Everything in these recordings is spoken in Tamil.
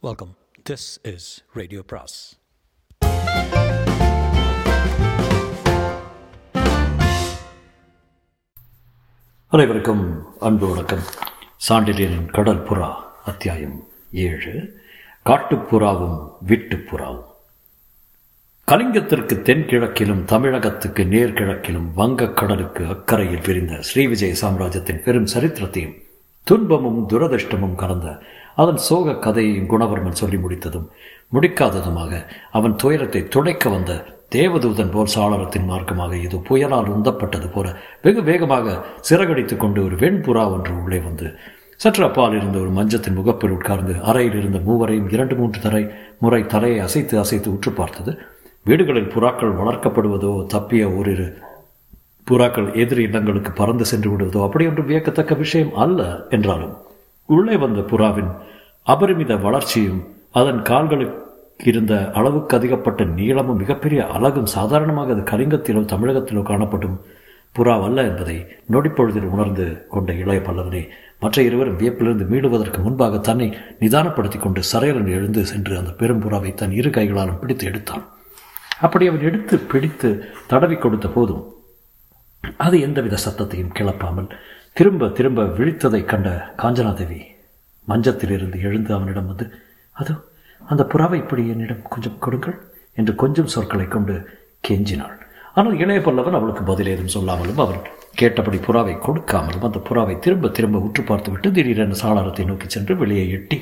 வெல்கம் திஸ் இஸ் ரேடியோ பிராஸ் அனைவருக்கும் அன்பு வணக்கம். சாண்டிலியனின் கடல் புறா அத்தியாயம் ஏழு. காட்டுப்புறாவும் வீட்டுப்புறாவும். கலிங்கத்திற்கு தென்கிழக்கிலும் தமிழகத்துக்கு நேர்கிழக்கிலும் வங்கக்கடலுக்கு அக்கறையில் விரிந்த ஸ்ரீவிஜய சாம்ராஜ்யத்தின் பெரும் சரித்திரத்தையும் துன்பமும் துரதிர்ஷ்டமும் கலந்த அதன் சோக கதையையும் குணவர்மன் சொல்லி முடித்ததும் முடிக்காததுமாக அவன் துயரத்தை துடைக்க வந்த தேவதூதன் போல் சாளரத்தின் மார்க்கமாக இது புயலால் உந்தப்பட்டது போல வெகு வேகமாக சிறகடித்து கொண்டு ஒரு வெண்புறா ஒன்று உள்ளே வந்து சற்று அப்பால் இருந்த ஒரு மஞ்சத்தின் முகப்பில் உட்கார்ந்து அறையில் இருந்த மூவரையும் இரண்டு மூன்று தரை முறை தலையை அசைத்து அசைத்து உற்று பார்த்தது. வீடுகளில் புறாக்கள் வளர்க்கப்படுவதோ தப்பிய ஓரிரு புறாக்கள் எதிரி இடங்களுக்கு பறந்து சென்று விடுவதோ அப்படி ஒன்று வியக்கத்தக்க விஷயம் அல்ல என்றாலும். உள்ளே வந்த புறாவின் அபரிமித வளர்ச்சியும் அதன் கால்களுக்கு இருந்த அளவுக்கு அதிகப்பட்ட நீளமும் மிகப்பெரிய அழகும் சாதாரணமாக அது கலிங்கத்திலோ தமிழகத்திலோ காணப்படும் புறாவல்ல என்பதை நொடிப்பொழுதில் உணர்ந்து கொண்ட இளைய பல்லவனே மற்ற இருவரும் வியப்பிலிருந்து மீடுவதற்கு முன்பாக தன்னை நிதானப்படுத்திக் கொண்டு சரையலன் எழுந்து சென்று அந்த பெரும் புறாவை தன் இரு கைகளாலும் பிடித்து எடுத்தான். அப்படி அவன் எடுத்து பிடித்து தடவி கொடுத்த போதும் அது எந்தவித சத்தத்தையும் கிளப்பாமல் திரும்ப திரும்ப விழித்ததை கண்ட காஞ்சனாதேவி மஞ்சத்திலிருந்து எழுந்து அவனிடம் வந்து அதோ அந்த புறாவை இப்படி என்னிடம் கொஞ்சம் கொடுங்கள் என்று கொஞ்சம் சொற்களை கொண்டு கெஞ்சினாள். ஆனால் இளைய பல்லவன் அவளுக்கு பதில் ஏதும் சொல்லாமலும் அவன் கேட்டபடி புறாவை கொடுக்காமலும் அந்த புறாவை திரும்ப திரும்ப உற்று பார்த்துவிட்டு திடீரென சாளரத்தை நோக்கி சென்று வெளியே எட்டி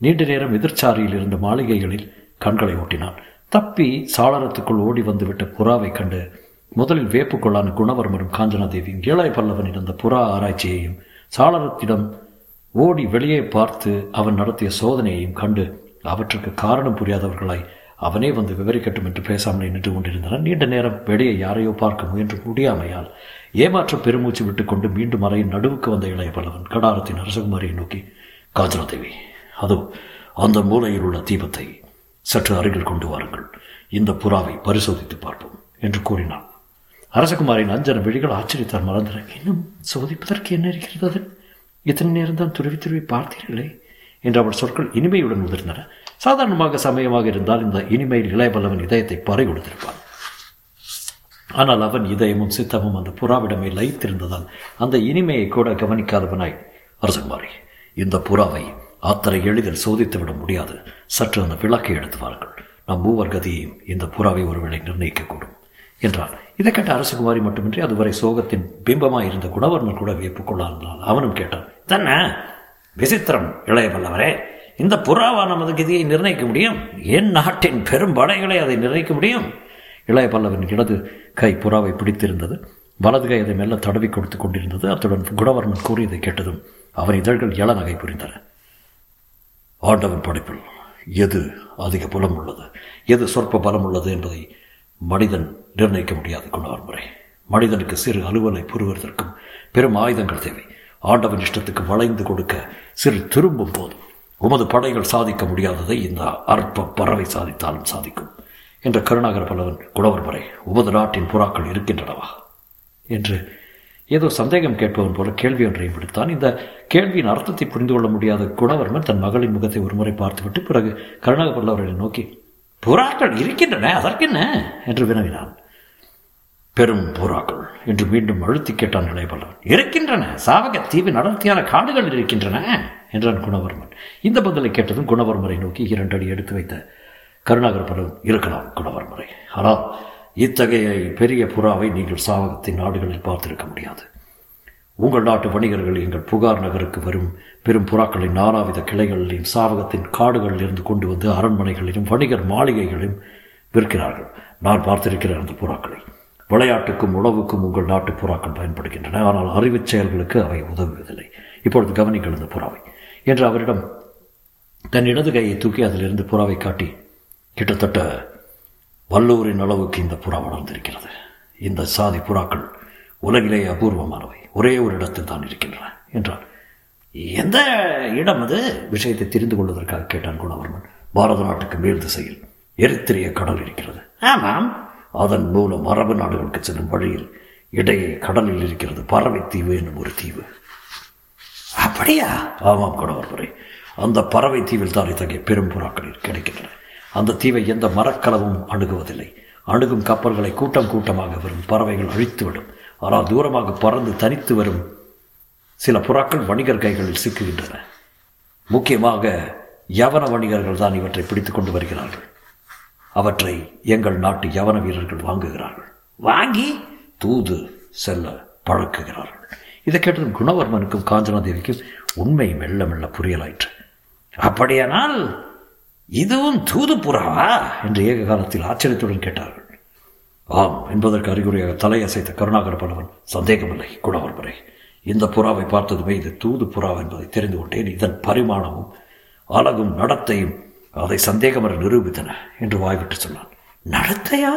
நீண்ட நேரம் எதிர்ச்சாரியில் இருந்த மாளிகைகளில் கண்களை ஓட்டினான். தப்பி சாளரத்துக்குள் ஓடி வந்துவிட்ட புறாவை கண்டு முதலில் வேப்புக்கொள்ளான குணவர்மரும் காஞ்சனாதேவியும் ஏழாய் பல்லவன் அந்த புறா ஆராய்ச்சியையும் சாளரத்திடம் ஓடி வெளியே பார்த்து அவன் நடத்திய சோதனையையும் கண்டு அவற்றுக்கு காரணம் புரியாதவர்களாய் அவனே வந்து விவரிக்கட்டும் என்று பேசாமலே நின்று கொண்டிருந்தனர். நீண்ட நேரம் வெளியே யாரையோ பார்க்க முயன்று முடியாமையால் ஏமாற்ற பெருமூச்சு விட்டுக்கொண்டு மீண்டும் அறையின் நடுவுக்கு வந்த இளைய பல்லவன் கடாரத்தின் அரசகுமாரியை நோக்கி காஞ்சனாதேவி அதோ அந்த மூலையில் உள்ள தீபத்தை சற்று அருகில் கொண்டு வாருங்கள். இந்த புறாவை பரிசோதித்து பார்ப்போம் என்று கூறினான். அரசகுமாரின் அஞ்சன விழிகள் ஆச்சரியத்தால் மறந்தன இன்னும் சோதிப்பதற்கு என்ன இருக்கிறது அது? இத்தனை நேரம் தான் துருவி துருவி பார்த்தீர்களே? என்று அவள் சொற்கள் இனிமையுடன் உதிர்ந்தன. சாதாரணமாக சமயமாக இருந்தால் இந்த இனிமையில் இளையபல்லவன் இதயத்தை பறை கொடுத்திருப்பான் ஆனால் அவன் இதயமும் சித்தமும் அந்த புறாவிடமே லயித்திருந்ததால் அந்த இனிமையை கூட கவனிக்காதவனாய். அரசகுமாரி இந்த புறாவை அத்தனை எளிதில் சோதித்து விட முடியாது. சற்று அந்த விளக்கை எடுத்து வாருங்கள். நம் மூவர் கதியையும் இந்த புறாவை ஒருவேளை நிர்ணயிக்கக்கூடும். என்றான். இதை கேட்ட அரசகுமாரி மட்டுமின்றி அதுவரை சோகத்தின் பிம்பமாக இருந்த குணவர்மன் கூட வியப்பு கொள்ளாதனால் அவனும் கேட்டான் தன்ன விசித்திரம் இளைய வல்லவரே! இந்த புறாவா நமது கதியை நிர்ணயிக்க முடியும்? என் நாட்டின் பெரும் படைகளை அதை நிர்ணயிக்க முடியும்? இளைய பல்லவன் இடது கை புறாவை பிடித்திருந்தது. வலது கை அதை மெல்ல தடவி கொடுத்து கொண்டிருந்தது. அத்துடன் குணவர்மன் கூறியதை கேட்டதும் அவன் இதழ்கள் இள நகை புரிந்தன. ஆண்டவன் படைப்பில் எது அதிக புலம் உள்ளது எது சொற்ப பலம் உள்ளது என்பதை மனிதன் நிர்ணயிக்க முடியாது குணவர்முறை மனிதனுக்கு சிறு அலுவலை புரிவதற்கும் பெரும் ஆயுதங்கள் தேவை. ஆண்டவன் இஷ்டத்துக்கு வளைந்து கொடுக்க சிறு திரும்பும் போதும் உமது படைகள் சாதிக்க முடியாததை இந்த அற்ப பறவை சாதித்தாலும் சாதிக்கும். என்ற கருணாகர பல்லவன் குணவர்முறை உமது நாட்டின் புறாக்கள் இருக்கின்றனவா? என்று ஏதோ சந்தேகம் கேட்பவன் போல கேள்வி ஒன்றையும் விடுத்தான். இந்த கேள்வியின் அர்த்தத்தை புரிந்து கொள்ள முடியாத குணவர்மன் தன் மகளின் முகத்தை ஒருமுறை பார்த்துவிட்டு பிறகு கருணாக பல்லவர்களை நோக்கி புறாக்கள் இருக்கின்றன அதற்கென்ன? என்று வினவினான். பெரும் புறாக்கள் என்று மீண்டும் அழுத்தி கேட்டான் இளையபல்லவன் இருக்கின்றன சாவக தீவின் அடர்த்தியான காடுகள் இருக்கின்றன என்றான் குணவர்மன். இந்த பதிலை கேட்டதும் குணவர்மரை நோக்கி இரண்டு அடி எடுத்து வைத்த கருணாகர் பல்லவன் இருக்கலாம் குணவர்மரை ஆனால் இத்தகைய பெரிய புறாவை நீங்கள் சாவகத்தின் நாடுகளில் பார்த்திருக்க முடியாது. உங்கள் நாட்டு வணிகர்கள் எங்கள் புகார் நகருக்கு வரும். பெரும் புறாக்களின் நானாவித கிளைகளிலும் சாவகத்தின் காடுகளில் இருந்து கொண்டு வந்து அரண்மனைகளிலும் வணிகர் மாளிகைகளிலும் விற்கிறார்கள். நான் பார்த்திருக்கிறேன் அந்த புறாக்களை. விளையாட்டுக்கும் உணவுக்கும் உங்கள் நாட்டு புறாக்கள் பயன்படுகின்றன. ஆனால் அறிவுச் செயல்களுக்கு அவை உதவுவதில்லை. இப்பொழுது கவனிங்கள் இந்த புறாவை. என்று அவரிடம் தன் இடது கையை தூக்கி அதிலிருந்து புறாவை காட்டி கிட்டத்தட்ட வல்லூரின் அளவுக்கு இந்த புறா வளர்ந்திருக்கிறது. இந்த சாதி புறாக்கள் உலகிலேயே அபூர்வமானவை. ஒரே ஒரு இடத்தில் தான் இருக்கின்றன என்றான். எந்த இடம் அது? விஷயத்தை தெரிந்து கொள்வதற்காக கேட்டான் குணவர்மன். பாரத நாட்டுக்கு மேல் திசையில் எரித்திரிய கடல் இருக்கிறது. ஆமாம். அதன் மூலம் அரபு நாடுகளுக்கு செல்லும் வழியில் இடையே கடலில் இருக்கிறது பறவை தீவு என்னும் ஒரு தீவு. அப்படியா? ஆமாம் குணவர்மரே அந்த பறவை தீவில் தான் இத்தகைய பெரும் புறாக்கள் கிடைக்கின்றன. அந்த தீவை எந்த மரக்கலவும் அணுகுவதில்லை. அணுகும் கப்பல்களை கூட்டம் கூட்டமாக வரும் பறவைகள் அழித்துவிடும். ஆனால் தூரமாக பறந்து தனித்து வரும் சில புறாக்கள் வணிகர் கைகளில் சிக்குகின்றன. முக்கியமாக யவன வணிகர்கள் தான் இவற்றை பிடித்துக் கொண்டு வருகிறார்கள். அவற்றை எங்கள் நாட்டு யவன வீரர்கள் வாங்குகிறார்கள். வாங்கி தூது செல்ல பழக்குகிறார்கள். இதை கேட்டதும் குணவர்மனுக்கும் காஞ்சனாதேவிக்கும் உண்மை மெல்ல மெல்ல புரியலாயிற்று. அப்படியானால் இதுவும் தூது புறாவா? என்று ஏக காலத்தில் ஆச்சரியத்துடன் கேட்டார்கள். ஆம் என்பதற்கு அறிகுறியாக தலையசைத்த கருணாகர பலவன் சந்தேகமில்லை குணவர்மரை இந்த புறாவை பார்த்ததுமே இது தூது புறா என்பதை தெரிந்து கொண்டேன். இதன் பரிமாணமும் அழகும் நடத்தையும் அதை சந்தேகமர நிரூபித்தன என்று வாய்விட்டு சொன்னான். நடத்தையா?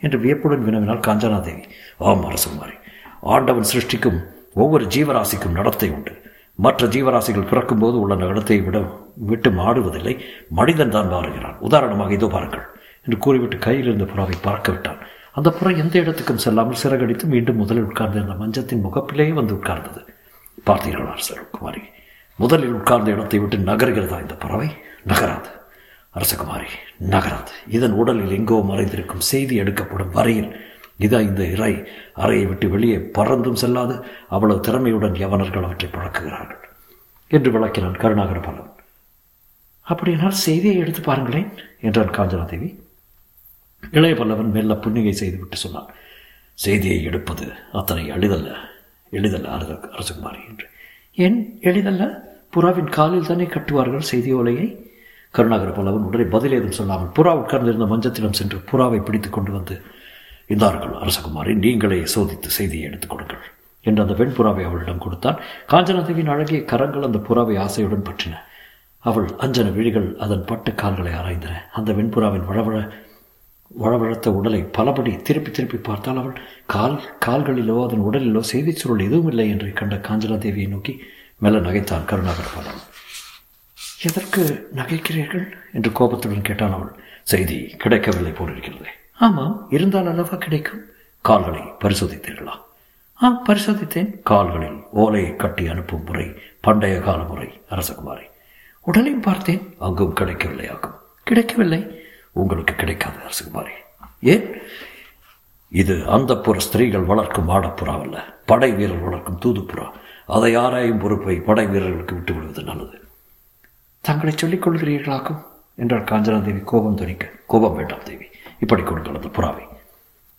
என்று வியப்புடன் வினவினாள் காஞ்சனாதேவி. ஆம் அரசுமாரி ஆண்டவன் சிருஷ்டிக்கும் ஒவ்வொரு ஜீவராசிக்கும் நடத்தை உண்டு. மற்ற ஜீவராசிகள் பிறக்கும்போது உள்ள நடத்தை விட விட்டு மாடுவதில்லை. மனிதன் தான் மாறுகிறான். உதாரணமாக இதோ பாருங்கள் என்று கூறிவிட்டு கையில் இருந்த புறாவை பறக்க விட்டான். அந்த புறம் எந்த இடத்துக்கும் செல்லாமல் சிறகடித்து மீண்டும் முதலில் உட்கார்ந்திருந்த மஞ்சத்தின் முகப்பிலேயே வந்து உட்கார்ந்தது. பார்த்தீர்களா அரசர் குமாரி? முதலில் உட்கார்ந்த இடத்தை விட்டு நகர்கிறதா இந்த பறவை? நகராது. அரசகுமாரி நகராது. இதன் உடலில் எங்கோ மறைந்திருக்கும் செய்தி எடுக்கப்படும் வரையில் இதா இந்த இறை அறையை விட்டு வெளியே பறந்தும் செல்லாது. அவ்வளவு திறமையுடன் யவனர்கள் அவற்றை பழக்குகிறார்கள். என்று விளக்கினான் கருணாகர பலவன் அப்படியானால் செய்தியை எடுத்து பாருங்களேன் என்றான் காஞ்சனா தேவி. இளைய பல்லவன் மெல்ல புன்னிகை செய்துவிட்டு சொன்னான் செய்தியை எடுப்பது அத்தனை எளிதல்ல எளிதல்ல அரச அரசகுமாரி என்று. ஏன் எளிதல்ல? புறாவின் காலில் தானே கட்டுவார்கள் செய்தி ஓலையை? கருணாகர பல்லவன் உடனே பதில் ஏதும் சொல்லாமல் புறா உட்கார்ந்திருந்த மஞ்சத்திடம் சென்று புறாவை பிடித்து கொண்டு வந்து இந்தார்கள் அரசகுமாரி நீங்களே சோதித்து செய்தியை எடுத்துக் கொடுங்கள் என்று அந்த வெண்புறாவை அவளிடம் கொடுத்தான். காஞ்சனாதேவியின் அழகிய கரங்கள் அந்த புறாவை ஆசையுடன் பற்றின. அவள் அஞ்சன விழிகள் அதன் பட்டு கால்களை ஆராய்ந்தன. அந்த வெண்புறாவின் வளவழ வளவழத்த உடலை பலபடி திருப்பி திருப்பி பார்த்தால் அவள் கால் கால்களிலோ அதன் உடலிலோ செய்திச் சுருள் எதுவும் இல்லை என்று கண்ட காஞ்சனாதேவியை நோக்கி மெல்ல நகைத்தான் கருணாகர பலன் எதற்கு நகைக்கிறீர்கள்? என்று கோபத்துடன் கேட்டான் அவள். செய்தி கிடைக்கவில்லை போலிருக்கிறது. ஆமாம். இருந்தால் அல்லவா கிடைக்கும்? கால்களை பரிசோதித்தீர்களா? ஆ பரிசோதித்தேன். கால்களில் ஓலையை கட்டி அனுப்பும் முறை பண்டைய கால முறை அரசகுமாரி. உடலையும் பார்த்தேன். அங்கும் கிடைக்கவில்லை ஆகும் கிடைக்கவில்லை. உங்களுக்கு கிடைக்காது அரசகுமாரி ஏன்? இது அந்த புற ஸ்திரீகள் வளர்க்கும் ஆடப்புறாவல்ல படை வீரர் வளர்க்கும் தூதுப்புறா. அதை ஆராயும் பொறுப்பை படை வீரர்களுக்கு விட்டு விடுவது நல்லது. தங்களை சொல்லிக் கொள்கிறீர்களாக்கும்? என்றார் காஞ்சனாதேவி கோபம் துணிக்க. கோபம் வேண்டாம் தேவி. இப்படி கொடுங்கள் அந்த புறாவை.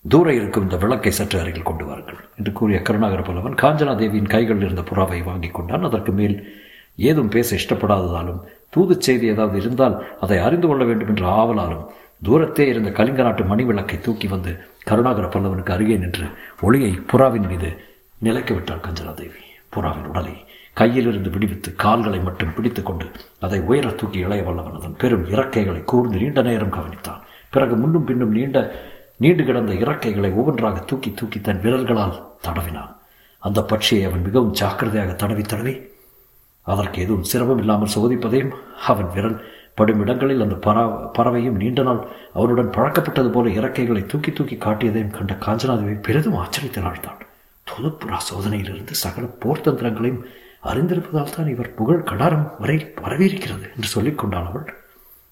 தூர இருக்கும் இந்த விளக்கை சற்று அருகில் கொண்டு வாருங்கள் என்று கூறிய கருணாகர பல்லவன் காஞ்சனாதேவியின் கைகளில் இருந்த புறாவை வாங்கி கொண்டான். அதற்கு மேல் ஏதும் பேச இஷ்டப்படாததாலும் தூதுச் செய்தி ஏதாவது இருந்தால் அதை அறிந்து கொள்ள வேண்டும் என்ற ஆவலாலும் தூரத்தே இருந்த கலிங்க நாட்டு மணி விளக்கை தூக்கி வந்து கருணாகர பல்லவனுக்கு அருகே நின்று ஒளியை புறாவின் மீது நிலைக்க விட்டாள் கஞ்சனாதேவி. புறாவின் உடலை கையிலிருந்து விடுவித்து கால்களை மட்டும் பிடித்துக்கொண்டு அதை உயர தூக்கி இளைய வல்லவன் அதன் பெரும் இறக்கைகளை கூர்ந்து நீண்ட நேரம் கவனித்தான். பிறகு முன்னும் பின்னும் நீண்ட நீண்டு கிடந்த இறக்கைகளை ஒவ்வொன்றாக தூக்கி தூக்கி தன் விரல்களால் தடவினான். அந்த பட்சியை அவன் மிகவும் ஜாக்கிரதையாக தடவி தடவி அதற்கு எதுவும் சிரமம் இல்லாமல் சோதிப்பதையும் அவன் விரல் படும் இடங்களில் அந்த பறா பறவையும் நீண்ட நாள் அவனுடன் பழக்கப்பட்டது போல இறக்கைகளை தூக்கி தூக்கி காட்டியதையும் கண்ட காஞ்சனாதேவி பெரிதும் ஆச்சரியத்தினால்தான். தான் சோதனையிலிருந்து சகல போர் தந்திரங்களையும் அறிந்திருப்பதால் தான் இவர் புகழ் கடாரம் வரை பரவியிருக்கிறது என்று சொல்லிக் கொண்டாள் அவள்.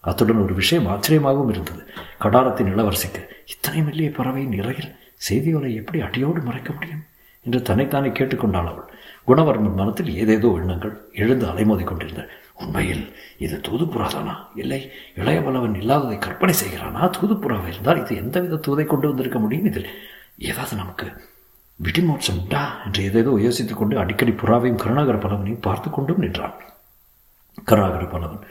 அத்துடன் ஒரு விஷயம் ஆச்சரியமாகவும் இருந்தது. கடாரத்தின் இளவரசிக்கு இத்தனை மெல்லிய பறவையின் இறகில் செய்திகளை எப்படி அடியோடு மறைக்க முடியும்? என்று தன்னைத்தானே கேட்டுக்கொண்டாள் அவள். குணவர்மன் மனத்தில் ஏதேதோ எண்ணங்கள் எழுந்து அலைமோதி கொண்டிருந்த உண்மையில் இது தூதுப்புறாதானா? இல்லை இளையவளவன் இல்லாததை கற்பனை செய்கிறானா? தூதுப்புறாவை இருந்தால் இது எந்தவித தூதை கொண்டு வந்திருக்க முடியும்? இதில் ஏதாவது நமக்கு விடிமோட்சம் உண்டா? என்று ஏதேதோ யோசித்துக் கொண்டு அடிக்கடி புறாவையும் கருணாகர பலவனையும் பார்த்து கொண்டும் நின்றான். கருணாகர பலவன்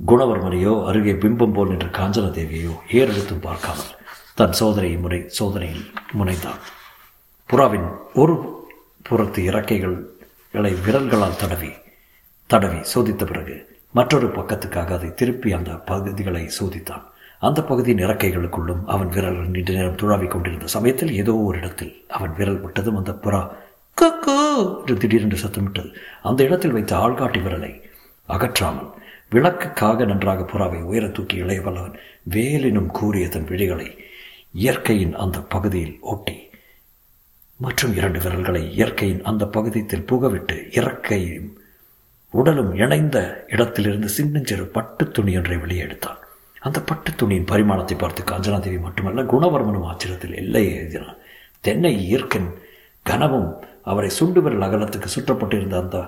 குணவர்மனையோ அருகே பிம்பம் போல் நின்ற காஞ்சன தேவியையோ ஏறெடுத்தும் பார்க்காமல் தன் சோதனையை முறை சோதனையில் முனைந்தான். புறாவின் ஒரு புறத்து இறக்கைகளை விரல்களால் தடவி தடவி சோதித்த பிறகு மற்றொரு பக்கத்துக்காக அதை திருப்பி அந்த பகுதிகளை சோதித்தான். அந்த பகுதியின் இறக்கைகளுக்குள்ளும் அவன் விரல் நீண்ட நேரம் துழாவிக் கொண்டிருந்த சமயத்தில் ஏதோ ஒரு இடத்தில் அவன் விரல் விட்டதும் அந்த புறா கக்கோ என்று திடீரென்று சத்தமிட்டது. அந்த இடத்தில் வைத்த ஆள்காட்டி விரலை அகற்றாமல் விளக்குக்காக நன்றாக புறாவை உயர தூக்கி இளையவல்லவன் வேலினும் கூறிய தன் விழிகளை இயற்கையின் அந்த பகுதியில் ஒட்டி மற்றும் இரண்டு விரல்களை இயற்கையின் அந்த பகுதியில் புகவிட்டு இறக்கையும் உடலும் இணைந்த இடத்திலிருந்து சின்னஞ்சிறு பட்டு துணி ஒன்றை வெளியே எடுத்தான். அந்த பட்டு துணியின் பரிமாணத்தை பார்த்து காஞ்சனாதேவி மட்டுமல்ல குணவர்மனும் ஆச்சரியத்தில் எல்லையை எழுதினான். தென்னை இயற்கையின் கனமும் அவரை சுண்டு விரல் அகலத்துக்கு சுற்றப்பட்டிருந்த அந்த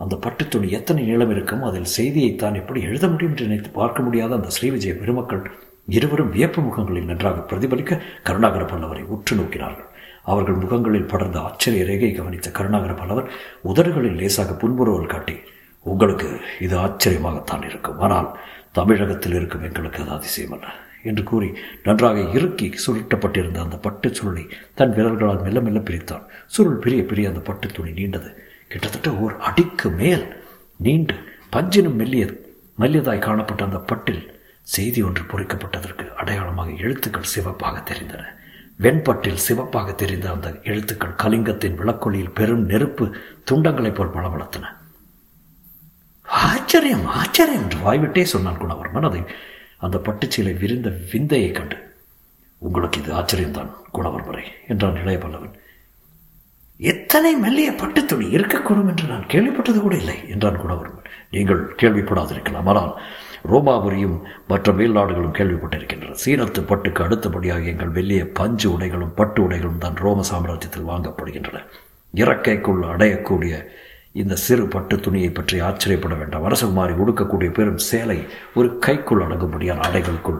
அந்த பட்டு துணி எத்தனை நீளம் இருக்கும் அதில் செய்தியை தான் எப்படி எழுத முடியும் என்று நினைத்து பார்க்க முடியாத அந்த ஸ்ரீவிஜய பெருமக்கள் இருவரும் வியப்பு முகங்களில் நன்றாக பிரதிபலிக்க கருணாகர பல்லவரை உற்று நோக்கினார்கள். அவர்கள் முகங்களில் படர்ந்த ஆச்சரிய ரேகை கவனித்த கருணாகர பலவர் உதடுகளில் லேசாக புன்முறுவல் காட்டி உங்களுக்கு இது ஆச்சரியமாகத்தான் இருக்கும். ஆனால் தமிழகத்தில் இருக்கும் எங்களுக்கு அது அல்ல என்று கூறி நன்றாக இறுக்கி சுருட்டப்பட்டிருந்த அந்த பட்டு சுருளை தன் விரல்களால் மெல்ல மெல்ல பிரித்தான். சுருள் பிரிய பிரிய அந்த பட்டு துணி நீண்டது. கிட்டத்தட்ட ஓர் அடிக்கு மேல் நீண்டு பஞ்சினும் மெல்லிய மெல்லியதாய் காணப்பட்ட அந்த பட்டில் செய்தி ஒன்று பொறிக்கப்பட்டதற்கு அடையாளமாக எழுத்துக்கள் சிவப்பாக தெரிந்தன. வெண்பட்டில் சிவப்பாக தெரிந்த அந்த எழுத்துக்கள் கலிங்கத்தின் விளக்கொலியில் பெரும் நெருப்பு துண்டங்களைப் போல் பளபளத்தன. ஆச்சரியம் ஆச்சரியம் என்று வாய்விட்டே சொன்னான் குணவர்மன். அதை அந்த பட்டுச்சீலை விரிந்த விந்தையை கண்டு உங்களுக்கு இது ஆச்சரியம்தான் குணவர்மரை என்றான் இளைய பல்லவன். எத்தனை மெல்லிய பட்டு துணி இருக்கக்கூடும் என்று நான் கேள்விப்பட்டது கூட இல்லை என்றான் குணவர்மன். நீங்கள் கேள்விப்படாதிருக்கலாம். ஆனால் ரோமாபுரியும் மற்ற மேல்நாடுகளும் கேள்விப்பட்டிருக்கின்றன. சீனத்து பட்டுக்கு அடுத்தபடியாக எங்கள் வெள்ளிய பஞ்சு உடைகளும் பட்டு உடைகளும் தான் ரோம சாம்ராஜ்யத்தில் வாங்கப்படுகின்றன. இறக்கைக்குள் அடையக்கூடிய இந்த சிறு பட்டு துணியை பற்றி ஆச்சரியப்பட வேண்டாம். அரசகுமாரி உடுக்கக்கூடிய பெரும் சேலை ஒரு கைக்குள் அடங்கும்படியான அடைகளுக்குள்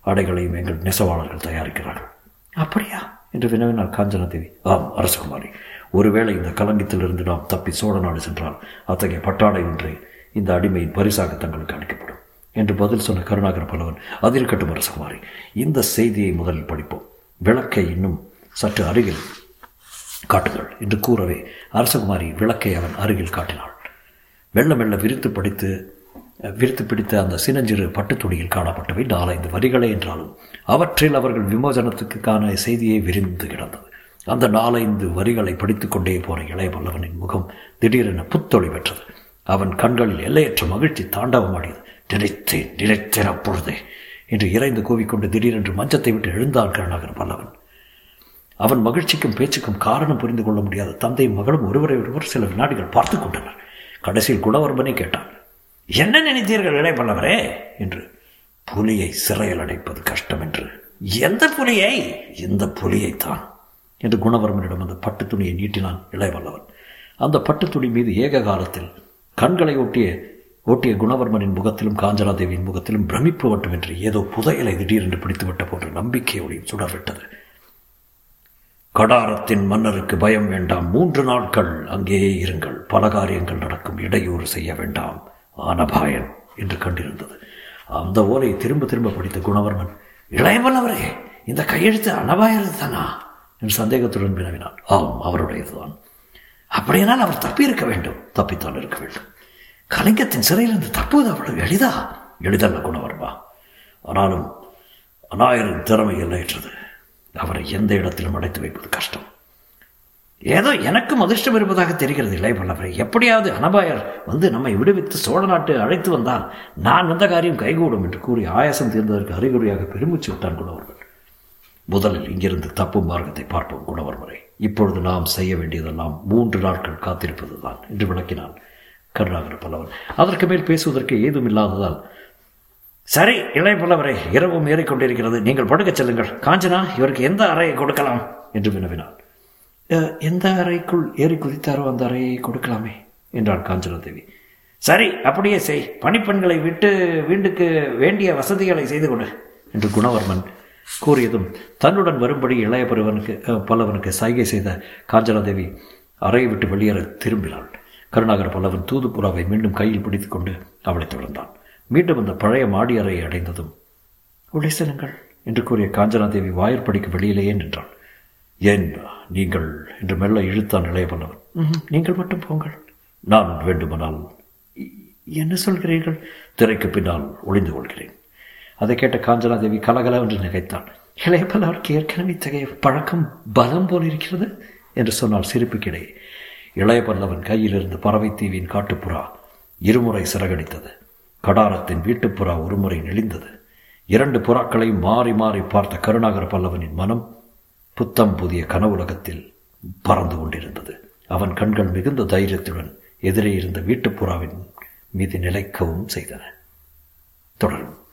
அடைகளையும் எங்கள் நெசவாளர்கள் தயாரிக்கிறார்கள். அப்படியா? என்று வினவினார் காஞ்சனதேவி. ஆம் அரசகுமாரி. ஒருவேளை இந்த கலங்கத்திலிருந்து நாம் தப்பி சோழ நாடு சென்றால் அத்தகைய பட்டாடை ஒன்றை இந்த அடிமையின் பரிசாக தங்களுக்கு அளிக்கப்படும். என்று பதில் சொன்ன கருணாகர பலவன் அதில் கட்டும் அரசகுமாரி இந்த செய்தியை முதலில் படிப்போம். விளக்கை இன்னும் சற்று அருகில் காட்டுங்கள் என்று கூறவே அரசகுமாரி விளக்கை அவன் அருகில் காட்டினாள். மெல்ல மெல்ல விரித்து படித்து விரித்து பிடித்த அந்த சினஞ்சிறு பட்டுத்துணியில் காணப்பட்டவை நாலைந்து வரிகளே என்றாலும் அவற்றில் அவர்கள் விமோசனத்துக்கான செய்தியை விரிந்து கிடந்தது. அந்த நாலைந்து வரிகளை படித்துக் கொண்டே போன இளைய பல்லவனின் முகம் திடீரென புத்தொளி பெற்றது. அவன் கண்களில் எல்லையற்ற மகிழ்ச்சி தாண்டவமாடியது. நினைத்தேன் நினைத்தேன் அப்பொழுதே. என்று இறைந்து கூவிக்கொண்டு திடீரென்று மஞ்சத்தை விட்டு எழுந்தான் கருணாகர் பல்லவன். அவன் மகிழ்ச்சிக்கும் பேச்சுக்கும் காரணம் புரிந்து கொள்ள முடியாத தந்தையும் மகளும் ஒருவரை ஒருவர் சில வினாடிகள் பார்த்து கொண்டனர். கடைசியில் குணவர்மனை கேட்டான் என்ன நினைத்தீர்கள் இளைய பல்லவரே? என்று புலியை சிறையில் அடைப்பது கஷ்டம் என்று. எந்த புலியை? இந்த புலியைத்தான். என்று குணவர்மனிடம் அந்த பட்டு துணியை நீட்டினான் இளையவல்லவன் அந்த பட்டு துணி மீது ஏக காலத்தில் கண்களை ஒட்டிய ஓட்டிய குணவர்மனின் முகத்திலும் காஞ்சனாதேவியின் முகத்திலும் பிரமிப்பு மட்டுமின்றி ஏதோ புதையலை திடீரென்று பிடித்துவிட்ட போன்ற நம்பிக்கை ஒளியும் சுடர்விட்டது. கடாரத்தின் மன்னருக்கு பயம் வேண்டாம். மூன்று நாட்கள் அங்கேயே இருங்கள். பல காரியங்கள் நடக்கும். இடையூறு செய்ய வேண்டாம். ஆனபாயன் என்று கண்டிருந்தது. அந்த ஓலை திரும்ப திரும்ப படித்த குணவர்மன் இளையவல்லவரே இந்த கையெழுத்து அனபாயது தானா என்று சந்தேகத்துடன் வினவினான். ஆம் அவருடையதுதான். அப்படியானால் அவர் தப்பி இருக்க வேண்டும். தப்பித்தான் இருக்க வேண்டும். கலிங்கத்தின் சிறையிலிருந்து தப்புவது அவ்வளவு எளிதா? எளிதல்ல குணவர்மா. ஆனாலும் அநாயரின் திறமை எல்லையற்றது. அவரை எந்த இடத்திலும் அடைத்து வைப்பது கஷ்டம். ஏதோ எனக்கும் அதிர்ஷ்டம் இருப்பதாக தெரிகிறது இல்லை பல்லவரை எப்படியாவது அனபாயர் வந்து நம்மை விடுவித்து சோழ நாட்டு அழைத்து வந்தால் நான் வந்த காரியம் கைகூடும் என்று கூறி ஆயாசம் தீர்ந்ததற்கு அறிகுறியாக பெருமிச்சு விட்டான் குணவர்மன் முதலில் இங்கிருந்து தப்பும் மார்க்கத்தை பார்ப்போம் குணவர்மரை. இப்பொழுது நாம் செய்ய வேண்டியதெல்லாம் மூன்று நாட்கள் காத்திருப்பதுதான் என்று விளக்கினான். கருணாகர பல்லவன். அதற்கு மேல் பேசுவதற்கு ஏதும் இல்லாததால் சரி இளைய பல்லவரை இரவும் ஏறிக்கொண்டிருக்கிறது. நீங்கள் படுக்கச் செல்லுங்கள். காஞ்சனா இவருக்கு எந்த அறையை கொடுக்கலாம்? என்று வினவினான். எந்த அறைக்குள் ஏறி குதித்தாரோ அந்த அறையை கொடுக்கலாமே என்றாள் காஞ்சனா தேவி சரி அப்படியே செய். பணிப்பெண்களை விட்டு வீண்டுக்கு வேண்டிய வசதிகளை செய்து கொடு என்று குணவர்மன் கூறியதும் தன்னுடன் வரும்படி இளைய பருவனுக்கு பல்லவனுக்கு சைகை செய்த காஞ்சனாதேவி அறையை விட்டு வெளியேற திரும்பினாள். கருணாகர பல்லவன் தூதுப்புறாவை மீண்டும் கையில் பிடித்து கொண்டு அவளை தொடர்ந்தான். மீண்டும் அந்த பழைய மாடி அறையை அடைந்ததும் உள்ளே செல்லுங்கள் என்று கூறிய காஞ்சனாதேவி வாயிற்படிக்கு வெளியிலேயே நின்றாள். ஏன் நீங்கள்? என்று மெல்ல இழுத்தான் இளைய பல்லவன். நீங்கள் மட்டும் போங்கள். நான் வேண்டுமானால் என்ன சொல்கிறீர்கள்? திரைக்கு பின்னால் ஒளிந்து கொள்கிறேன். அதை கேட்ட காஞ்சனாதேவி கலகல என்று நினைத்தாள் இளைய பல்லவருக்கு ஏற்கனவே இத்தகைய பழக்கம் பலம் போல் இருக்கிறது என்று சொன்னால் சிரிப்புக்கிடையே. இளைய பல்லவன் கையிலிருந்து பறவை தீவின் காட்டுப்புறா இருமுறை சிறகடித்தது. கடாரத்தின் வீட்டுப்புறா ஒருமுறை நெளிந்தது. இரண்டு புறாக்களையும் மாறி மாறி பார்த்த கருணாகர பல்லவனின் மனம் புத்தம் புதிய கனவுலகத்தில் பறந்து கொண்டிருந்தது. அவன் கண்கள் மிகுந்த தைரியத்துடன் எதிரே இருந்த வீட்டுப்புறாவின் மீது நிலைக்கவும் செய்தன. தொடரும்.